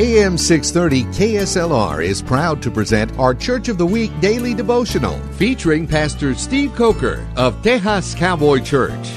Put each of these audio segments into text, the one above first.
AM 630 KSLR is proud to present our Church of the Week daily devotional featuring Pastor Steve Coker of Tejas Cowboy Church.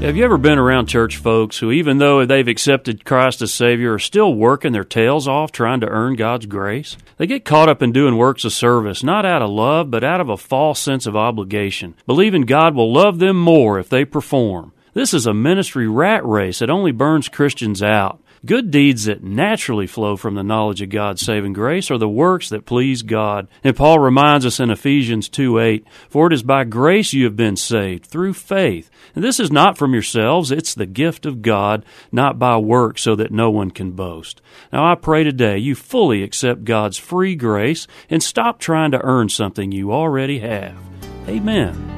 Have you ever been around church folks who, even though they've accepted Christ as Savior, are still working their tails off trying to earn God's grace? They get caught up in doing works of service, not out of love, but out of a false sense of obligation, believing God will love them more if they perform. This is a ministry rat race that only burns Christians out. Good deeds that naturally flow from the knowledge of God's saving grace are the works that please God. And Paul reminds us in Ephesians 2 8, For it is by grace you have been saved, through faith. And this is not from yourselves, it's the gift of God, not by works, so that no one can boast. Now I pray today you fully accept God's free grace and stop trying to earn something you already have. Amen.